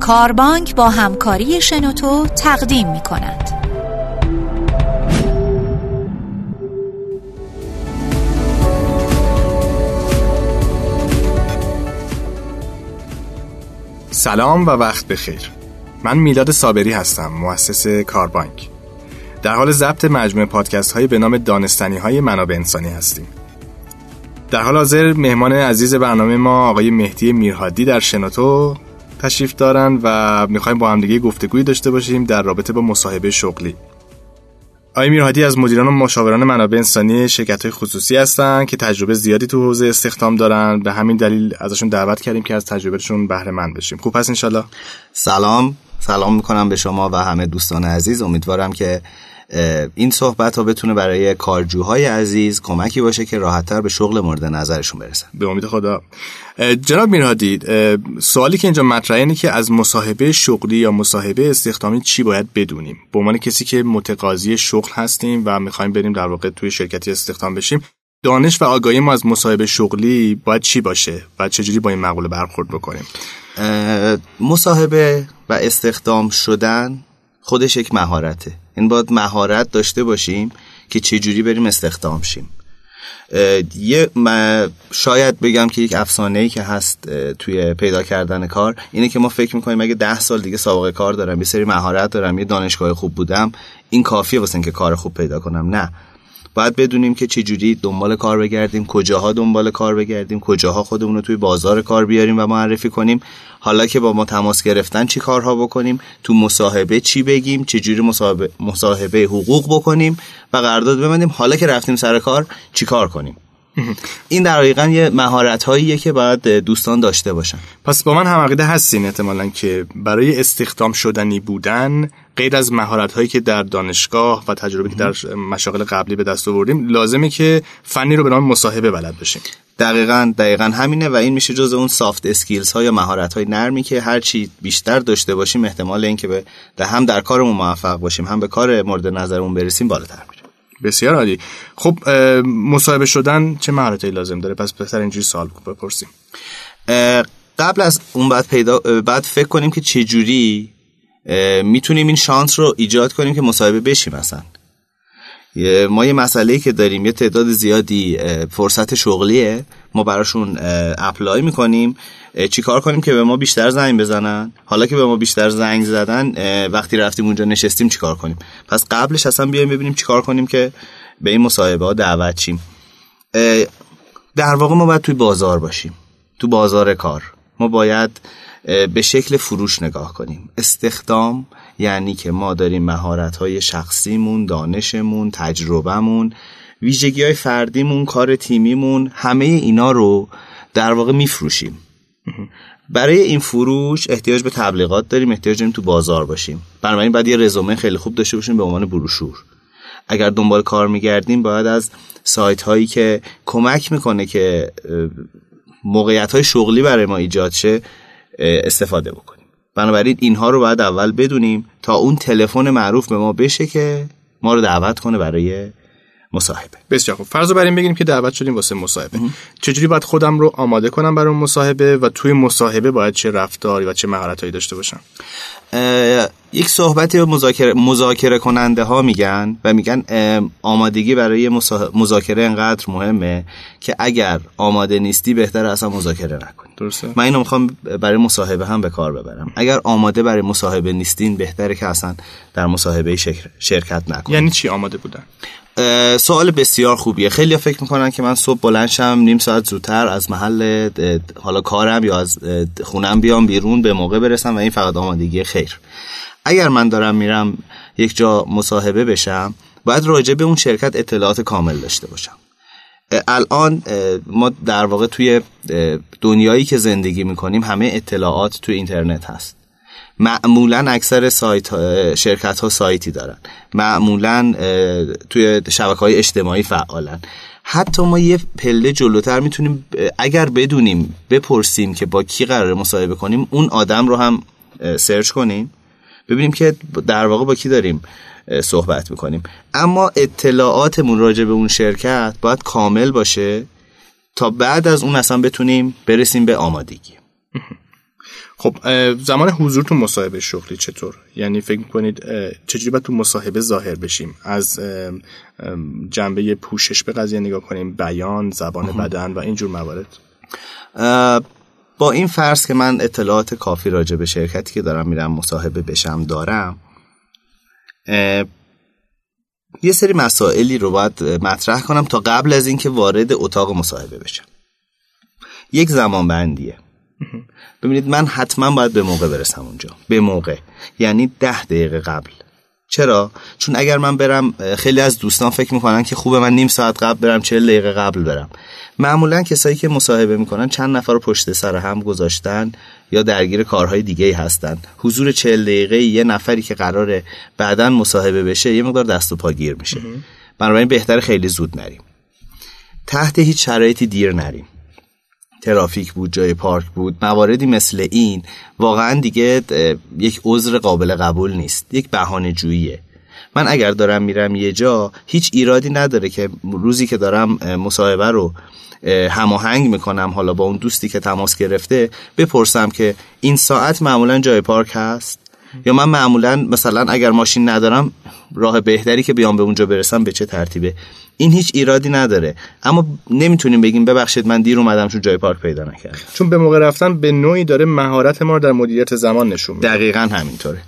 کاربانک با همکاری شنوتو تقدیم می کند. سلام و وقت بخیر. من میلاد صابری هستم مؤسس کاربانک. در حال ضبط مجموعه پادکست هایی به نام دانستنی های منابع انسانی هستیم. در حال حاضر مهمان عزیز برنامه ما آقای مهدی میرهادی در شنوتو تشریف دارن و می‌خوایم با همدیگه گفتگویی داشته باشیم در رابطه با مصاحبه شغلی. آقای میرهادی از مدیران و مشاوران منابع انسانی شرکت های خصوصی هستند که تجربه زیادی تو حوزه استخدام دارن. به همین دلیل ازشون دعوت کردیم که از تجربهشون بهره مند بشیم. خوب پس انشالله. سلام. سلام می‌کنم به شما و همه دوستان عزیز. امیدوارم که این صحبت ها بتونه برای کارجوهای عزیز کمکی باشه که راحتتر به شغل مورد نظرشون برسن. به امید خدا. جناب میرهادی سوالی که اینجا مطرحه اینه که از مصاحبه شغلی یا مصاحبه استخدامی چی باید بدونیم؟ به عنوان کسی که متقاضی شغل هستیم و می‌خوایم بریم در واقع توی شرکتی استخدام بشیم دانش و آگاهی ما از مصاحبه شغلی باید چی باشه و چجوری با این مقوله برخورد بکنیم؟ مصاحبه و استخدام شدن خودش یک مهارته. این باید مهارت داشته باشیم که چجوری بریم استخدام شیم. یه شاید بگم که یک افسانه ای که هست توی پیدا کردن کار اینه که ما فکر می‌کنیم اگه ده سال دیگه سابقه کار دارم یه سری مهارت دارم یه دانشگاه خوب بودم این کافیه واسه که کار خوب پیدا کنم. نه. باید بدونیم که چجوری دنبال کار بگردیم کجاها دنبال کار بگردیم کجاها خودمون رو توی بازار کار بیاریم و معرفی کنیم. حالا که با ما تماس گرفتن چی کارها بکنیم؟ تو مصاحبه چی بگیم؟ چجوری مصاحبه, مصاحبه حقوق بکنیم و قرارداد ببندیم؟ حالا که رفتیم سر کار چی کار کنیم؟ این در حقیقت یه مهارت هاییه که باید دوستان داشته باشن. پس با من هم عقیده هستین احتمالا که برای استخدام شدنی بودن غیر از مهارت هایی که در دانشگاه و تجربه که در مشاغل قبلی به دست آوردیم لازمه که فنی رو به نام مصاحبه بلد باشیم دقیقا دقیقا همینه و این میشه جز اون soft skills ها یا مهارت های نرمی که هر چی بیشتر داشته باشیم احتمال اینکه به هم در کارمون موفق باشیم هم به کار مورد نظرمون برسیم بالاتر میره. بسیار عالی. خب مصاحبه شدن چه مهارتی لازم داره؟ پس بهتر اینجوری سوال بپرسیم. قبل از اون بعد پیدا بعد فکر کنیم که چه جوری می‌تونیم این شانس رو ایجاد کنیم که مصاحبه بشیم مثلا ما یه مسئله که داریم یه تعداد زیادی فرصت شغلیه. ما براشون اپلای می‌کنیم. چیکار کنیم که به ما بیشتر زنگ بزنن؟ حالا که به ما بیشتر زنگ زدن وقتی رفتیم اونجا نشستیم چیکار کنیم؟ پس قبلش اصلا بیایم ببینیم چیکار کنیم که به این مصاحبه ها دعوت چیم در واقع ما باید توی بازار باشیم. تو بازار کار. ما باید به شکل فروش نگاه کنیم. استخدام یعنی که ما داریم مهارت های شخصیمون دانشمون تجربهمون ویژگی های فردیمون کار تیمیمون همه اینا رو در واقع میفروشیم. برای این فروش احتیاج به تبلیغات داریم احتیاج داریم تو بازار باشیم. بنابراین باید یه رزومه خیلی خوب داشته باشیم به عنوان بروشور. اگر دنبال کار میگردیم باید از سایت هایی که کمک می‌کنه که موقعیت های شغلی برای ما ایجاد شه استفاده بکنیم. بنابراین اینها رو باید اول بدونیم تا اون تلفن معروف به ما بشه که ما رو دعوت کنه برای مصاحبه. بسیار خوب. فرض بر این بگیریم که دعوت شدیم واسه مصاحبه. چجوری باید خودم رو آماده کنم برای مصاحبه و توی مصاحبه باید چه رفتاری و چه مهارتایی داشته باشم؟ یک صحبتی مذاکره مذاکره کننده ها میگن و میگن آمادگی برای مذاکره انقدر مهمه که اگر آماده نیستی بهتر اصلا مذاکره نکنی درسته. من اینو می‌خوام برای مصاحبه هم به کار ببرم. اگر آماده برای مصاحبه نیستین بهتره که اصلا در مصاحبه شرکت نکنید یعنی چی آماده بودن؟ سوال بسیار خوبیه. خیلی فکر می‌کنن که من صبح بلند شم نیم ساعت زودتر از محل حالا کارم یا از خونم بیام بیرون به موقع برسم و این فقط آمادگی خیر. اگر من دارم میرم یک جا مصاحبه بشم باید راجع به اون شرکت اطلاعات کامل داشته باشم. الان ما در واقع توی دنیایی که زندگی می‌کنیم همه اطلاعات توی اینترنت هست. معمولا اکثر سایت شرکت ها سایتی دارن. معمولا توی شبکه های اجتماعی فعالن. حتی ما یه پله جلوتر می‌تونیم اگر بدونیم بپرسیم که با کی قرار مصاحبه کنیم اون آدم رو هم سرچ کنیم ببینیم که در واقع با کی داریم صحبت می‌کنیم. اما اطلاعاتمون راجع به اون شرکت باید کامل باشه تا بعد از اون اصلا بتونیم برسیم به آمادگی. خب زمان حضور تو مصاحبه شغلی چطور؟ یعنی فکر می‌کنید چجوری باید تو مصاحبه ظاهر بشیم؟ از جنبه پوشش به قضیه نگاه کنیم بیان زبان بدن و اینجور موارد؟ با این فرض که من اطلاعات کافی راجع به شرکتی که دارم میرم مصاحبه بشم دارم یه سری مسائلی رو باید مطرح کنم تا قبل از اینکه وارد اتاق مصاحبه بشم. یک زمان بندیه. ببینید من حتما باید به موقع برسم اونجا. به موقع. یعنی ده دقیقه قبل. چرا؟ چون اگر من برم خیلی از دوستان فکر می‌کنن که خوبه من نیم ساعت قبل برم چه دقیقه قبل برم. معمولا کسایی که مصاحبه می‌کنن چند نفر رو پشت سر هم گذاشتن یا درگیر کارهای دیگه هستن. حضور چهل دقیقه یه نفری که قراره بعدا مصاحبه بشه یه مقدار دست و پا گیر میشه. بنابراین بهتر خیلی زود نریم. تحت هیچ شرایطی دیر نریم. ترافیک بود جای پارک بود مواردی مثل این واقعا دیگه یک عذر قابل قبول نیست یک بهانه جوییه. من اگر دارم میرم یه جا هیچ ایرادی نداره که روزی که دارم مصاحبه رو هماهنگ می‌کنم حالا با اون دوستی که تماس گرفته بپرسم که این ساعت معمولا جای پارک هست؟ یا من معمولا مثلا اگر ماشین ندارم راه بهتری که بیام به اونجا برسم به چه ترتیبه؟ این هیچ ایرادی نداره. اما نمی‌تونیم بگیم ببخشید من دیر اومدم چون جای پارک پیدا نکردم. چون به موقع رفتن به نوعی داره مهارت ما در مدیریت زمان نشون میده. دقیقا همینطوره.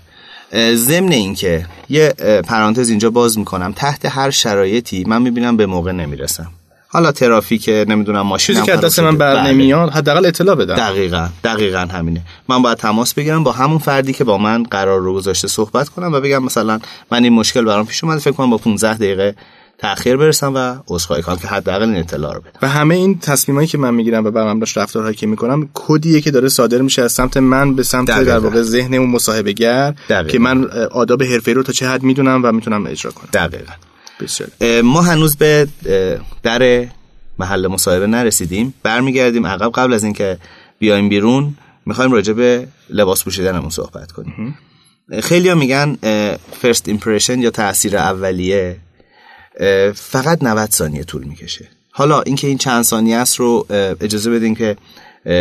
ضمن اینکه یه پرانتز اینجا باز می‌کنم. تحت هر شرایطی من می‌بینم به موقع نمی‌رسم. حالا ترافیک نمی‌دونم ماشین چیزی که دست من بر. نمیاد حداقل اطلاع بدم. دقیقا دقیقا همینه. من باید تماس بگیرم با همون فردی که با من قرار رو گذاشته صحبت کنم و بگم مثلا من این مشکل برام پیش اومده فکر کنم با 15 دقیقه تاخیر برسم و عذرخواهی کنم که حداقل این اطلاع رو بدم. و همه این تصمیمایی که من می‌گیرم و بر مبناش رفتارهایی که می‌کنم کدیه که داره صادر میشه از سمت من به سمت در واقع ذهن اون مصاحبه گر که من آداب حرفه‌ای رو تا چه حد می‌دونم و می‌تونم اجرا کنم. دقیقاً. ما هنوز به در محل مصاحبه نرسیدیم. برمیگردیم عقب. قبل از اینکه بیایم بیرون می‌خوایم راجع به لباس پوشیدنمون صحبت کنیم. خیلی ها میگن first impression یا تاثیر اولیه فقط 90 ثانیه طول می‌کشه. حالا اینکه این چند ثانیه است رو اجازه بدین که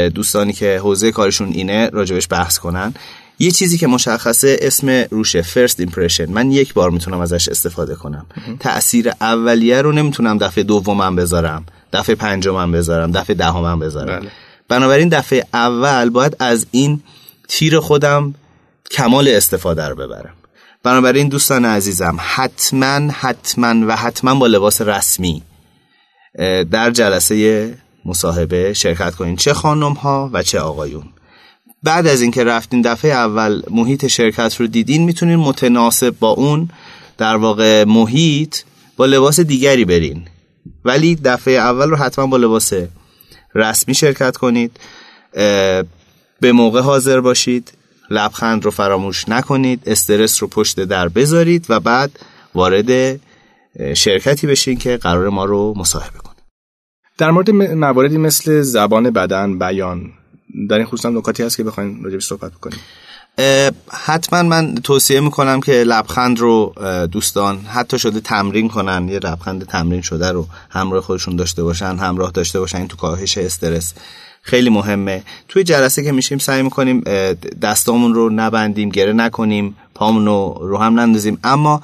دوستانی که حوزه کارشون اینه راجبش بحث کنن. یه چیزی که مشخصه اسم روشه first impression من یک بار می‌تونم ازش استفاده کنم. تأثیر اولیه رو نمی‌تونم دفعه دومم بذارم. دفعه پنجمم بذارم. دفعه دهمم بذارم. بله. بنابراین دفعه اول باید از این تیر خودم کمال استفاده رو ببرم. بنابراین دوستان عزیزم حتما حتما و حتما با لباس رسمی در جلسه مصاحبه شرکت کنین. چه خانم ها و چه آقایون. بعد از اینکه رفتین دفعه اول محیط شرکت رو دیدین می‌تونین متناسب با اون در واقع محیط با لباس دیگری برین. ولی دفعه اول رو حتما با لباس رسمی شرکت کنید به موقع حاضر باشید. لبخند رو فراموش نکنید استرس رو پشت در بذارید و بعد وارد شرکتی بشین که قرار ما رو مصاحبه کنه. در مورد مواردی مثل زبان بدن بیان در این خصوص نکاتی هست که بخواین راجعش صحبت کنیم حتما من توصیه می‌کنم که لبخند رو دوستان حتی شده تمرین کنن یه لبخند تمرین شده رو همراه خودشون داشته باشن همراه داشته باشن این تو کاهش استرس. خیلی مهمه. توی جلسه که میشیم سعی می‌کنیم دستامون رو نبندیم گره نکنیم پامون رو رو هم نندازیم. اما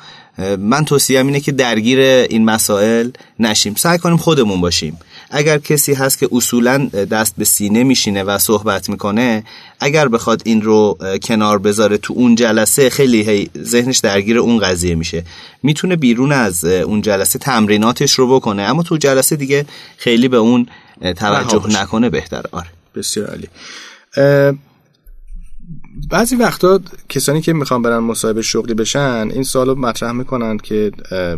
من توصیه اینه که درگیر این مسائل نشیم. سعی کنیم خودمون باشیم. اگر کسی هست که اصولا دست به سینه میشینه و صحبت می‌کنه اگر بخواد این رو کنار بذاره تو اون جلسه خیلی ذهنش درگیر اون قضیه میشه. می‌تونه بیرون از اون جلسه تمریناتش رو بکنه اما تو جلسه دیگه خیلی به اون توجه نکنه بهتر. آره. بسیار عالی. بعضی وقتا کسانی که می‌خوان برن مصاحبه شغلی بشن این سوالو مطرح می‌کنن که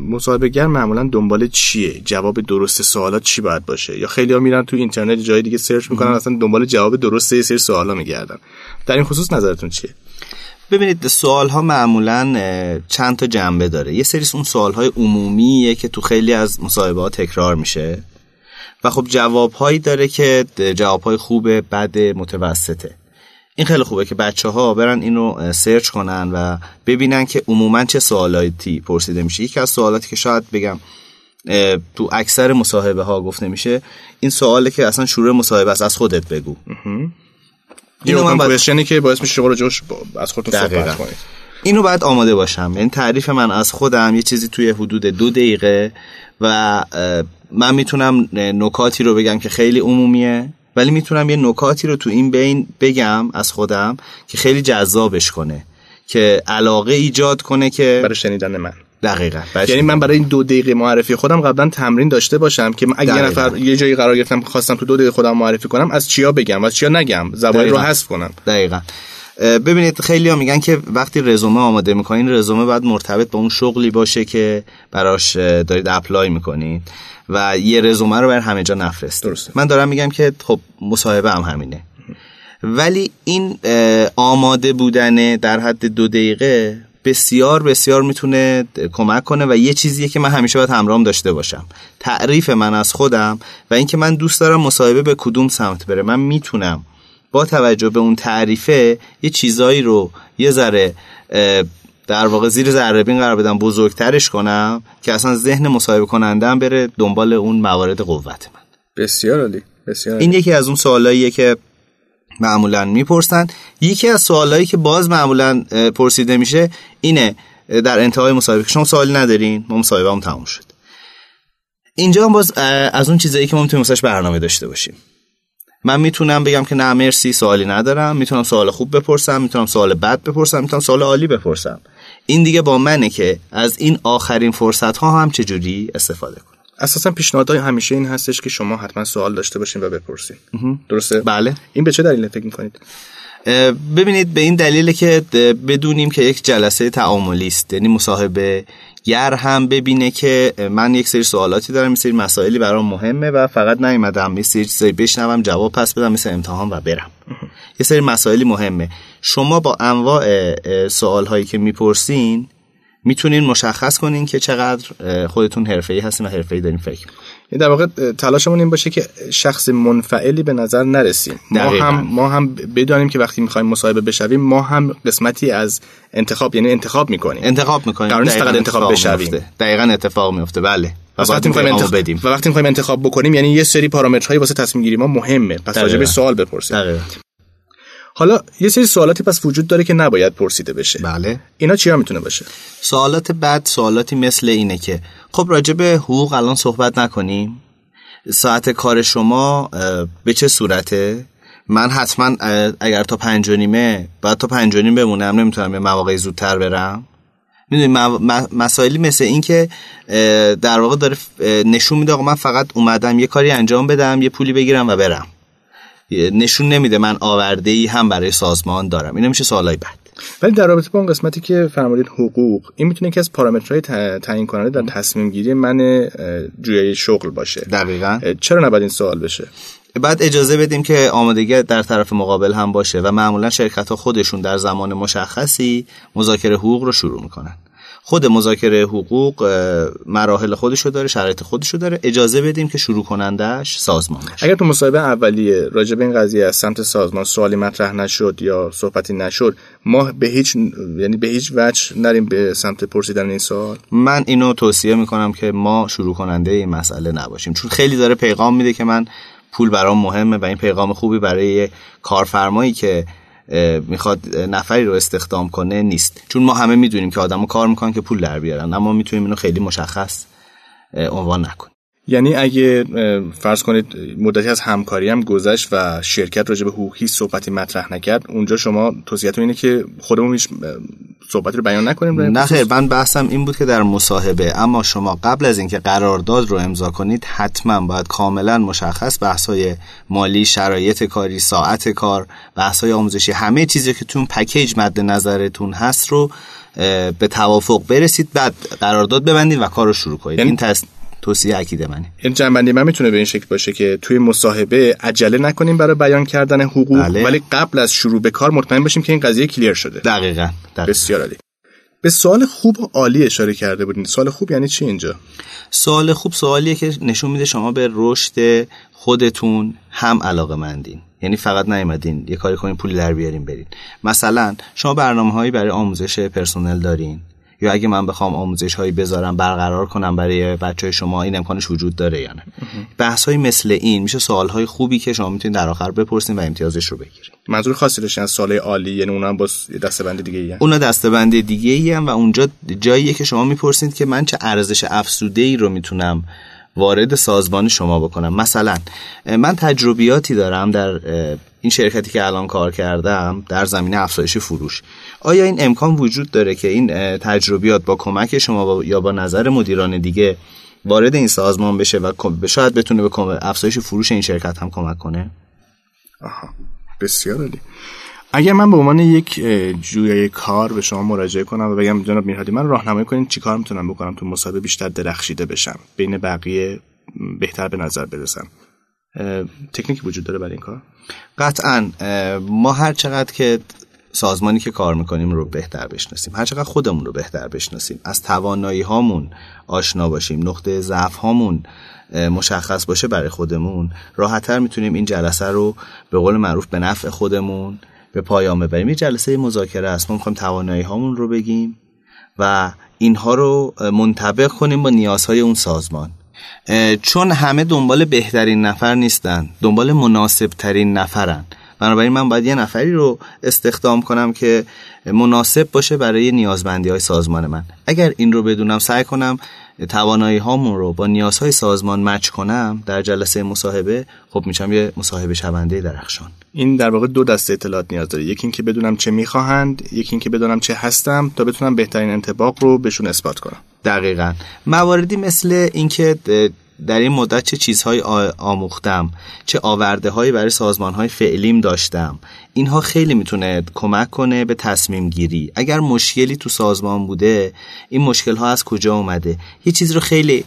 مصاحبه گر معمولا دنبال چیه؟ جواب درست سوالات چی باید باشه؟ یا خیلی ها میرن تو اینترنت جای دیگه سرچ می‌کنن اصلا دنبال جواب درست یه سری سوالا میگردن. در این خصوص نظرتون چیه؟ ببینید سوال ها معمولا چند تا جنبه داره. یه سری اون سوال های عمومیه که تو خیلی از مصاحبه ها تکرار میشه. و خب جواب هایی داره که جواب های خوب بد متوسطه. این خیلی خوبه که بچه ها برن اینو سرچ کنن و ببینن که عموما چه سوالاتی پرسیده میشه. یکی از سوالاتی که شاید بگم تو اکثر مصاحبه ها گفته میشه این سواله که اصلا شروع مصاحبه است از خودت بگو. اینو من باید... که باعث میشه شما جوش از خودتون صحبت کنید. اینو باید آماده باشم. یعنی تعریف من از خودم یه چیزی توی حدود دو دقیقه و من می‌تونم نکاتی رو بگم که خیلی عمومیه. ولی می‌تونم یه نکاتی رو تو این بین بگم از خودم که خیلی جذابش کنه که علاقه ایجاد کنه که برای شنیدن من. دقیقا یعنی من برای این دو دقیقه معرفی خودم قبلا تمرین داشته باشم که اگه یه نفر یه جایی قرار گرفتم خواستم تو دو دقیقه خودم معرفی کنم از چیا بگم؟ و از چیا نگم؟ زبان رو حذف کنم. دقیقا. ببینید خیلی ها میگن که وقتی رزومه آماده می‌کنین رزومه باید مرتبط با اون شغلی باشه که براش دارید اپلای می‌کنید و یه رزومه رو بر همه جا نفرست درسته. من دارم میگم که خب مصاحبه هم همینه. ولی این آماده بودن در حد دو دقیقه بسیار بسیار می‌تونه کمک کنه و یه چیزیه که من همیشه باید همراهم داشته باشم. تعریف من از خودم و اینکه من دوست دارم مصاحبه به کدوم سمت بره. من می‌تونم با توجه به اون تعریفه یه چیزایی رو یه ذره در واقع زیر ذره بین قرار بدم بزرگترش کنم که اصلا ذهن مصاحبه کنندم بره دنبال اون موارد قوت من. بسیار عالی بسیار این یکی از اون سوالاییه که معمولا می‌پرسن. یکی از سوالایی که باز معمولا پرسیده میشه اینه در انتهای مصاحبه شما سوالی ندارین ما مصاحبه هم تموم شد. اینجا هم باز از اون چیزایی که ما می‌تونیم برنامه داشته باشیم. من می‌تونم بگم که نه مرسی سوالی ندارم. می‌تونم سوال خوب بپرسم می‌تونم سوال بد بپرسم می‌تونم سوال عالی بپرسم. این دیگه با منه که از این آخرین فرصت ها هم چجوری استفاده کنم. اساسا پیشنهادهای همیشه این هستش که شما حتما سوال داشته باشین و بپرسین. درسته؟ بله. این به چه دلیل فکر می‌کنید؟ ببینید به این دلیل که بدونیم که یک جلسه تعاملی است یعنی مصاحبه گر هم ببینه که من یک سری سوالاتی دارم یک سری مسائلی برام مهمه و فقط نیومدم. یه سری چیزایی بشنوم جواب پس بدم مثل امتحان و برم. یه سری مسائلی مهمه. شما با انواع سوال هایی که می‌پرسین می‌تونین مشخص کنین که چقدر خودتون حرفه‌ای هستین و حرفه‌ای دارین فکر این در واقع تلاشمون این باشه که شخص منفعلی به نظر نرسیم. ما هم ما هم بدانیم که وقتی می‌خوایم مصاحبه بشویم ما هم قسمتی از انتخاب یعنی انتخاب می‌کنیم. انتخاب می‌کنیم. قرار نیست فقط انتخاب بشویم. دقیقاً اتفاق میفته بله. و وقتی می‌خوایم انتخاب بدیم. و وقتی می‌خوایم انتخاب بکنیم یعنی یه سری پارامترهایی واسه تصمیم گیری ما مهمه. پس راجع به سوال بپرسیم حالا یه سری سوالاتی پس وجود داره که نباید پرسیده بشه. بله. اینا چیا می‌تونه باشه؟ سوالات بعد سوالاتی مثل اینه که خب راجع به حقوق الان صحبت نکنیم. ساعت کار شما به چه صورته؟ من حتما اگر تا پنج و نیمه بعد تا پنج و نیم بمونم نمی‌تونم یه مواقعی زودتر برم. می‌دونی مسائلی مثل این که در واقع داره نشون میده آقا من فقط اومدم یه کاری انجام بدم یه پولی بگیرم و برم. نشون نمیده من آورده ای هم برای سازمان دارم. اینا میشه سوالای بعد. ولی در رابطه با اون قسمتی که فرمودید حقوق این می‌تونه که از پارامترهای تعیین کننده در تصمیم گیری من جویای شغل باشه. دقیقا. چرا نباید این سوال بشه؟ بعد اجازه بدیم که آمادگی در طرف مقابل هم باشه و معمولا شرکت ها خودشون در زمان مشخصی مذاکره حقوق رو شروع می‌کنن. خود مذاکره حقوق مراحل خودشو داره شرایط خودشو داره. اجازه بدیم که شروع کنندش سازمان باشه اگر تو مصاحبه اولیه راجع به این قضیه از سمت سازمان سوالی مطرح نشد یا صحبتی نشد ما به هیچ یعنی به هیچ وجه نریم به سمت پرسیدن این سوال؟ من اینو توصیه می‌کنم که ما شروع کننده این مسئله نباشیم. چون خیلی داره پیغام میده که من پول برام مهمه و این پیغام خوبی برای کارفرمایی که می‌خواد نفری رو استخدام کنه نیست. چون ما همه می‌دونیم که آدمو کار می‌کنن که پول در بیارن اما می‌تونیم اینو خیلی مشخص عنوان نکنیم. یعنی اگه فرض کنید مدتی از همکاری هم گذشت و شرکت راجع به حقوقی صحبتی مطرح نکرد اونجا شما توصیهتون اینه که خودمون هیچ صحبتی رو بیان نکنیم نه خیر من بحثم این بود که در مصاحبه اما شما قبل از اینکه قرارداد رو امضا کنید حتما باید کاملا مشخص بحث‌های مالی شرایط کاری ساعت کار بحث‌های آموزشی همه چیزی که تون پکیج مد نظرتون هست رو به توافق برسید بعد قرارداد ببندید و کار رو شروع کنید. یعنی این توصیه عقیده منه. این جنبندی من می‌تونه به این شکل باشه که توی مصاحبه عجله نکنیم برای بیان کردن حقوق بله. ولی قبل از شروع به کار مطمئن باشیم که این قضیه کلیر شده. دقیقا, دقیقا. بسیار عالی. به سوال خوب و عالی اشاره کرده بودین. سوال خوب یعنی چی اینجا؟ سوال خوب سوالیه که نشون میده شما به رشد خودتون هم علاقه مندین یعنی فقط نیومدین یه کاری کنین پول در بیارین برین. مثلا شما برنامه هایی برای آموزش پرسنل دارین. یا اگه من بخوام آموزش هایی بذارم برقرار کنم برای بچه های شما این امکانش وجود داره یا نه؟ بحث های مثل این میشه سوال های خوبی که شما می‌تونید در آخر بپرسین و امتیازش رو بگیرید منظور خاصی داشتن از سال عالی یعنی اونم با دستبند دیگه ای اونا دستبند دیگه ای و اونجا جاییه که شما می‌پرسید که من چه ارزش افزوده ای رو می‌تونم وارد سازمان شما بکنم. مثلا من تجربیاتی دارم در این شرکتی که الان کار کردم در زمینه افزایش فروش. آیا این امکان وجود داره که این تجربیات با کمک شما یا با نظر مدیران دیگه وارد این سازمان بشه و شاید بتونه به افزایش فروش این شرکت هم کمک کنه؟ آها بسیار عالی. اگر من به عنوان یک جویای کار به شما مراجعه کنم و بگم جناب میرهادی من راهنمایی کنین چیکار می‌تونم بکنم تو مصاحبه بیشتر درخشیده بشم بین بقیه بهتر به نظر برسم. تکنیکی وجود داره برای این کار؟ قطعا ما هر چقدر که سازمانی که کار می‌کنیم رو بهتر بشناسیم هر چقدر خودمون رو بهتر بشناسیم از توانایی هامون آشنا باشیم نقطه ضعف هامون مشخص باشه برای خودمون راحتتر می‌تونیم این جلسه رو به قول معروف به نفع خودمون به پایان ببریم. یه جلسه مذاکره است ما می‌خوایم توانایی هامون رو بگیم و اینها رو منطبق کنیم با نیازهای اون سازمان. چون همه دنبال بهترین نفر نیستن دنبال مناسب ترین نفرن. بنابراین من باید یه نفری رو استخدام کنم که مناسب باشه برای نیازمندی های سازمان من. اگر این رو بدونم سعی کنم توانایی هامون رو با نیازهای سازمان مچ کنم در جلسه مصاحبه خب میشم یه مصاحبه شونده درخشان. این در واقع دو دسته اطلاعات نیاز داره. یکی اینکه بدونم چه می‌خواهند یکی اینکه بدونم چه هستم تا بتونم بهترین انتباق رو بهشون اثبات کنم. دقیقا. مواردی مثل اینکه در این مدت چه چیزهایی آموختم؟ چه آورده هایی برای سازمان های فعلیم داشتم؟ اینها خیلی می‌تونه کمک کنه به تصمیم گیری. اگر مشکلی تو سازمان بوده این مشکل ها از کجا اومده؟ یه چیز رو خیلی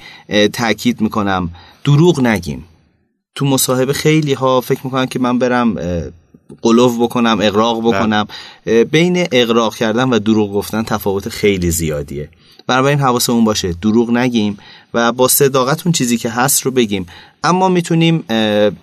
تاکید می‌کنم. دروغ نگیم. تو مصاحبه خیلی ها فکر می‌کنن که من برم قلوف بکنم اقراق بکنم. بین اقراق کردن و دروغ گفتن تفاوت خیلی زیادیه. بنابراین حواسمون باشه. دروغ نگیم و با صداقت اون چیزی که هست رو بگیم. اما می‌تونیم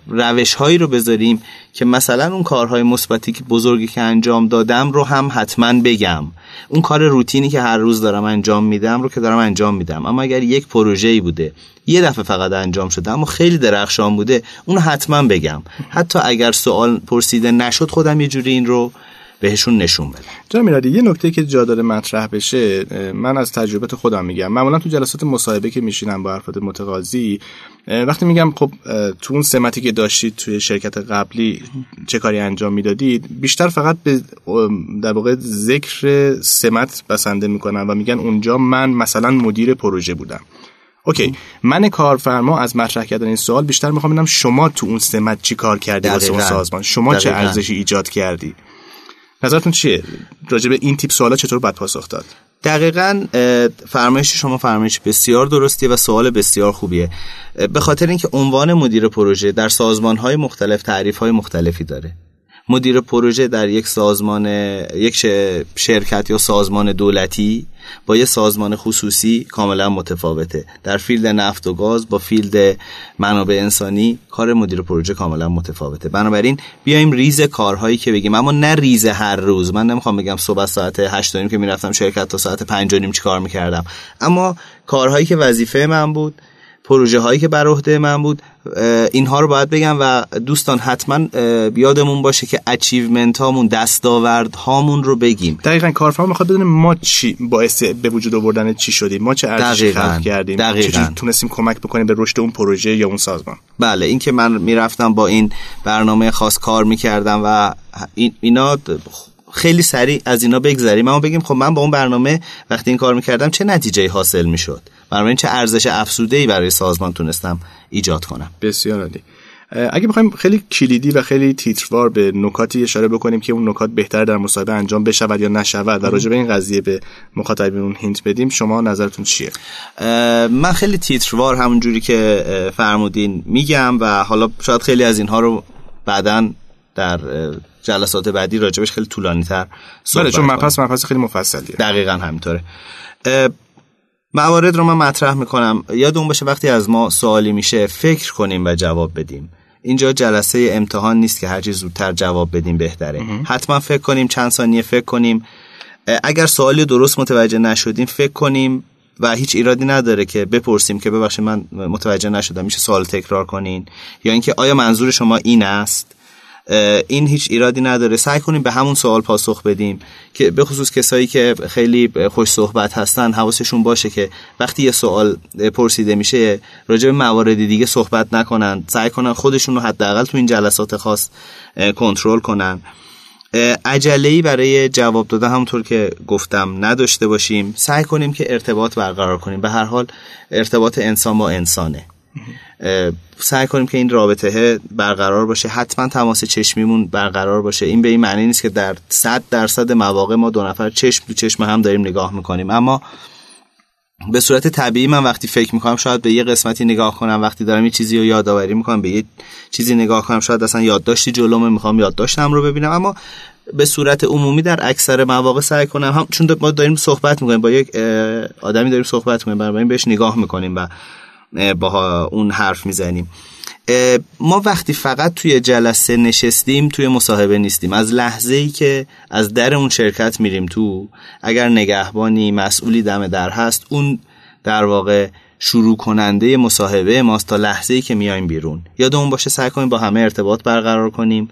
روش هایی رو بذاریم که مثلا اون کارهای مثبتی که بزرگی که انجام دادم رو هم حتما بگم. اون کار روتینی که هر روز دارم انجام میدم رو که دارم انجام میدم. اما اگر یک پروژه‌ای بوده یه دفعه فقط انجام شده اما خیلی درخشان بوده اون حتما بگم. حتی اگر سوال پرسیده نشد خودم یه جوری این رو بهشون نشون بده جناب میرادی یه نکته که جا داره مطرح بشه من از تجربه خودم میگم. معمولا تو جلسات مصاحبه که میشینم با افراد متقاضی وقتی میگم خب تو اون سمتی که داشتید توی شرکت قبلی چه کاری انجام می‌دادید بیشتر فقط به در واقع ذکر سمت بسنده می‌کنم و میگن اونجا من مثلا مدیر پروژه بودم. اوکی من کارفرما از مطرح کردن این سوال بیشتر می‌خوام ببینم شما تو اون سمت چی کار کردی واسه اون سازمان؟ شما چه ارزشی ایجاد کردی؟ نظرتون چیه؟ راجع به این تیپ سوالا چطور باید پاسخ داد؟ دقیقا فرمایش شما فرمایش بسیار درستیه و سوال بسیار خوبیه. به خاطر اینکه عنوان مدیر پروژه در سازمان های مختلف تعریف های مختلفی داره. مدیر پروژه در یک سازمان یک شرکت یا سازمان دولتی با یه سازمان خصوصی کاملا متفاوته. در field نفت و گاز با field منابع انسانی کار مدیر پروژه کاملا متفاوته. بنابراین بیایم ریز کارهایی که بگیم اما نه ریز هر روز. من نمی‌خوام بگم صبح ساعت 8 که می‌رفتم شرکت تا ساعت 5 نیم چی کار می‌کردم. اما کارهایی که وظیفه من بود پروژه هایی که بر عهده من بود اینها رو باید بگم و دوستان حتما یادمون باشه که achievement هامون دستاورد هامون رو بگیم. دقیقا کارفرما می‌خواد بدونه ما چی باعث به وجود آوردن چی شدیم؟ ما چه ارزشی خلق کردیم؟ چجوری تونستیم کمک بکنیم به رشد اون پروژه یا اون سازمان؟ بله این که من می‌رفتم با این برنامه خاص کار می‌کردم و اینا خیلی سریع از اینا بگذریم. اما بگیم خب من با اون برنامه وقتی این کار می‌کردم چه نتیجه حاصل می‌شد؟ بنابراین چه ارزش افزوده ای برای سازمان تونستم ایجاد کنم. بسیار عالی. اگه بخوایم خیلی کلیدی و خیلی تیتروار به نکاتی اشاره بکنیم که اون نکات بهتر در مصاحبه انجام بشود یا نشود و راجع به این قضیه به مخاطبین هینت بدیم شما نظرتون چیه؟ من خیلی تیتروار همون جوری که فرمودین میگم و حالا شاید خیلی از اینها رو بعدا در جلسات بعدی راجبش خیلی طولانی تر بله چون مپس مپس خیلی مفصلیه. دقیقا همینطوره. موارد رو من مطرح می‌کنم. یادمون باشه وقتی از ما سوالی میشه فکر کنیم و جواب بدیم. اینجا جلسه امتحان نیست که هرچی زودتر جواب بدیم بهتره. حتما فکر کنیم چند ثانیه فکر کنیم. اگر سوالی درست متوجه نشدیم فکر کنیم و هیچ ایرادی نداره که بپرسیم که ببخشید من متوجه نشدم میشه سوال تکرار کنین؟ یا اینکه آیا منظور شما این است؟ این هیچ ایرادی نداره. سعی کنیم به همون سوال پاسخ بدیم که به خصوص کسایی که خیلی خوش صحبت هستن حواسشون باشه که وقتی یه سوال پرسیده میشه راجع به موارد دیگه صحبت نکنن. سعی کنن خودشون رو حداقل تو این جلسات خاص کنترل کنن. عجله برای جواب دادن همونطور که گفتم نداشته باشیم. سعی کنیم که ارتباط برقرار کنیم. به هر حال ارتباط انسان با انسانه. سعی کنیم که این رابطه برقرار باشه. حتما تماس چشمیمون برقرار باشه. این به این معنی نیست که در صد درصد مواقع ما دو نفر چشم تو چشم هم داریم نگاه می‌کنیم. اما به صورت طبیعی من وقتی فکر می‌کنم شاید به یه قسمتی نگاه کنم وقتی دارم یه چیزی رو یادآوری می‌کنم به یه چیزی نگاه کنم شاید اصلا یادداشتی جلومه می‌خوام یادداشتم رو ببینم. اما به صورت عمومی در اکثر مواقع سعی کنم هم چون ما داریم صحبت می‌کنیم با یک آدمی داریم صحبت می‌کنیم بنابراین بهش نگاه می‌کنیم و با اون حرف می‌زنیم. ما وقتی فقط توی جلسه نشستیم توی مصاحبه نیستیم. از لحظه ای که از در اون شرکت میریم تو اگر نگهبانی مسئولی دم در هست اون در واقع شروع کننده مصاحبه ماست تا لحظه ای که میایم بیرون. یادمون باشه سعی کنیم با همه ارتباط برقرار کنیم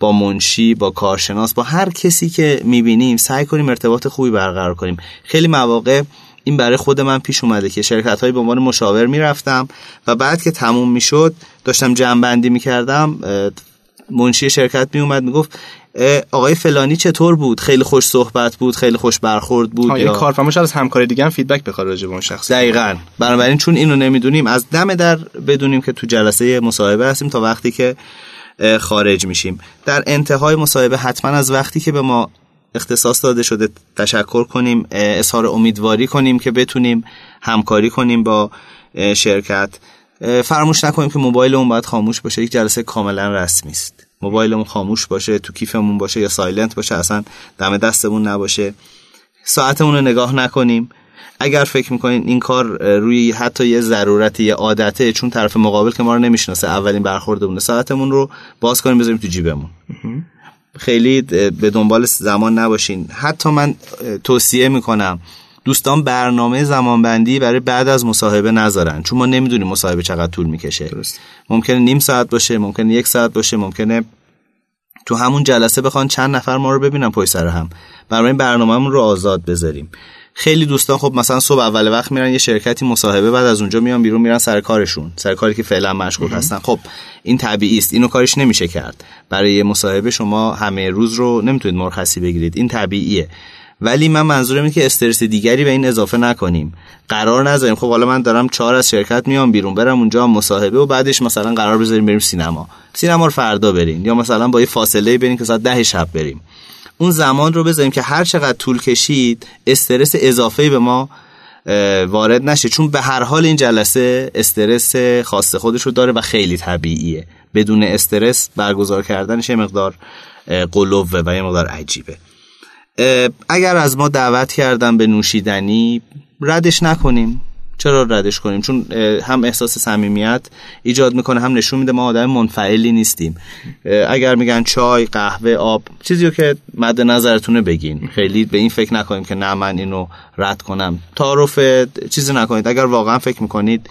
با منشی با کارشناس با هر کسی که می‌بینیم سعی کنیم ارتباط خوبی برقرار کنیم. خیلی مواقع این برای خود من پیش اومده که شرکت های به عنوان مشاور می‌رفتم و بعد که تموم می‌شد داشتم جمع بندی می‌کردم منشی شرکت میومد می‌گفت آقای فلانی چطور بود؟ خیلی خوش صحبت بود خیلی خوش برخورد بود یا؟ کارفرماش از همکار دیگه هم feedback بخواد راجع به اون شخص. دقیقاً. بنابراین چون اینو نمی‌دونیم از دم در بدونیم که تو جلسه مصاحبه هستیم تا وقتی که خارج میشیم. در انتهای مصاحبه حتما از وقتی که به ما اختصاص داده شده تشکر کنیم اظهار امیدواری کنیم که بتونیم همکاری کنیم با شرکت. فراموش نکنیم که موبایلمون باید خاموش باشه یک جلسه کاملا رسمی است. موبایلمون خاموش باشه تو کیفمون باشه یا silent باشه اصلا دم دستمون نباشه. ساعتمون رو نگاه نکنیم. اگر فکر می‌کنین این کار روی حتی یه ضرورت یه عادته چون طرف مقابل که ما رو نمی‌شناسه اولین برخوردمونه. ساعتمون رو باز کنیم بذاریم تو جیبمون. خیلی به دنبال زمان نباشین. حتی من توصیه می‌کنم دوستان برنامه زمانبندی برای بعد از مصاحبه نذارن. چون ما نمی‌دونیم مصاحبه چقدر طول می‌کشه. درست. ممکنه نیم ساعت باشه ممکنه یک ساعت باشه ممکنه تو همون جلسه بخوان چند نفر ما رو ببینن پای سر هم. برای برنامهمون رو آزاد بذاریم. خیلی دوستان خب مثلا صبح اول وقت میرن یه شرکتی مصاحبه بعد از اونجا میان بیرون میرن سر کارشون سر کاری که فعلا مشغول هستن. خب این طبیعی است. اینو کارش نمیشه کرد. برای یه مصاحبه شما همه روز رو نمی‌تونید مرخصی بگیرید. این طبیعیه. ولی من منظورم اینه که استرس دیگری به این اضافه نکنیم. قرار نذاریم. خب حالا من دارم چهار از شرکت میام بیرون برم اونجا مصاحبه و بعدش مثلا قرار بذاریم بریم سینما. سینما رو فردا بریم یا مثلا با یه فاصله بریم که ساعت ده شب بریم. اون زمان رو بذاریم که هر چقدر طول کشید استرس اضافه به ما وارد نشه. چون به هر حال این جلسه استرس خاص خودش رو داره و خیلی طبیعیه. بدون استرس برگزار کردنش یه مقدار قلوه و یه مقدار عجیبه. اگر از ما دعوت کردن به نوشیدنی ردش نکنیم. چرا ردش کنیم؟ چون هم احساس صمیمیت ایجاد می‌کنه هم نشون میده ما آدم منفعلی نیستیم. اگر میگن چای قهوه آب چیزی که مد نظرتونه بگین. خیلی به این فکر نکنیم که نه من اینو رد کنم. تعارف چیزی نکنید. اگر واقعا فکر می‌کنید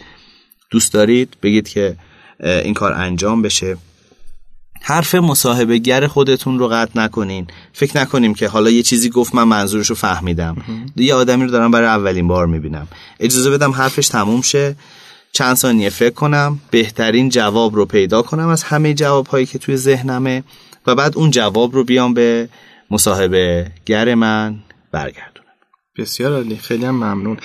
دوست دارید بگید که این کار انجام بشه. حرف مصاحبه گر خودتون رو قطع نکنین. فکر نکنیم که حالا یه چیزی گفت من منظورش رو فهمیدم یه آدمی رو دارم برای اولین بار می‌بینم. اجازه بدم حرفش تموم شه. چند ثانیه فکر کنم. بهترین جواب رو پیدا کنم از همه جواب هایی که توی ذهنمه و بعد اون جواب رو بیام به مصاحبه گر من برگرد بسیار عالی خیلی هم ممنون.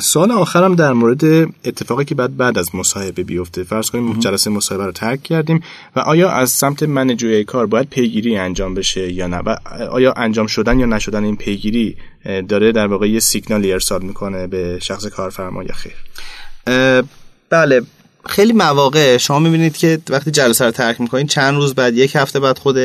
سوال آخرم در مورد اتفاقی که بعد بعد از مصاحبه بیفته. فرض کنیم جلسه مصاحبه رو ترک کردیم و آیا از سمت منجوی کار باید پیگیری انجام بشه یا نه؟ و آیا انجام شدن یا نشدن این پیگیری داره در واقع یه سیگنالی ارسال می‌کنه به شخص کارفرما یا خیر؟ بله. خیلی مواقع شما می‌بینید که وقتی جلسه رو ترک می‌کنید چند روز بعد یک هفته بعد خود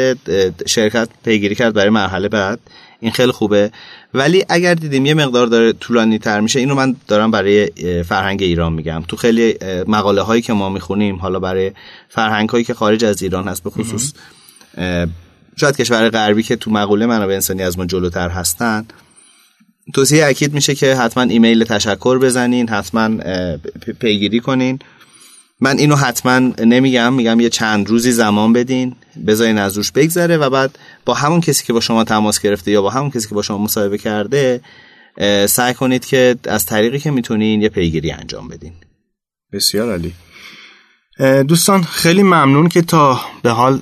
شرکت پیگیری کرد برای مرحله بعد. این خیلی خوبه. ولی اگر دیدیم یه مقدار داره طولانی تر میشه اینو من دارم برای فرهنگ ایران میگم. تو خیلی مقاله هایی که ما می‌خونیم حالا برای فرهنگ هایی که خارج از ایران هست به خصوص شاید کشور غربی که تو مقوله منابع انسانی از ما جلوتر هستن توصیه اکید میشه که حتما ایمیل تشکر بزنین حتما پیگیری کنین. من اینو حتما نمیگم میگم یه چند روزی زمان بدین بذارین از روش بگذره و بعد با همون کسی که با شما تماس گرفته یا با همون کسی که با شما مصاحبه کرده سعی کنید که از طریقی که می‌تونین یه پیگیری انجام بدین. بسیار عالی. دوستان خیلی ممنون که تا به حال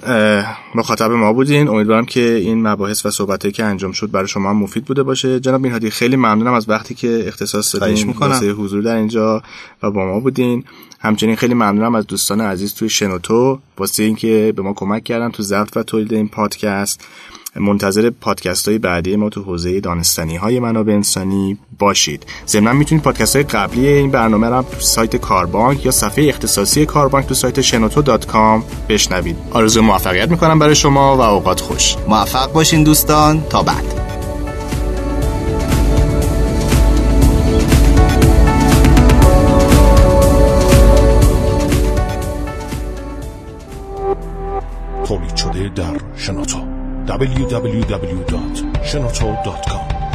مخاطب ما بودین. امیدوارم که این مباحث و صحبتهایی که انجام شد برای شما مفید بوده باشه. جناب این خیلی ممنونم از وقتی که اختصاص دادین. واسه حضور در اینجا و با ما بودین. همچنین خیلی ممنونم از دوستان عزیز توی شنوتو. واسه اینکه به ما کمک کردن تو ضبط و تولید این پادکست. منتظر پادکست های بعدی ما تو حوزه دانستنی های منابع انسانی باشید. ضمن می‌تونید پادکست های قبلی این برنامه رو تو سایت کاربانک یا صفحه اختصاصی کاربانک تو سایت شنوتو dot com بشنوید. آرزو موفقیت می‌کنم برای شما و اوقات خوش. موفق باشین دوستان. تا بعد. تولید شده در شنوتو. www.shenoto.com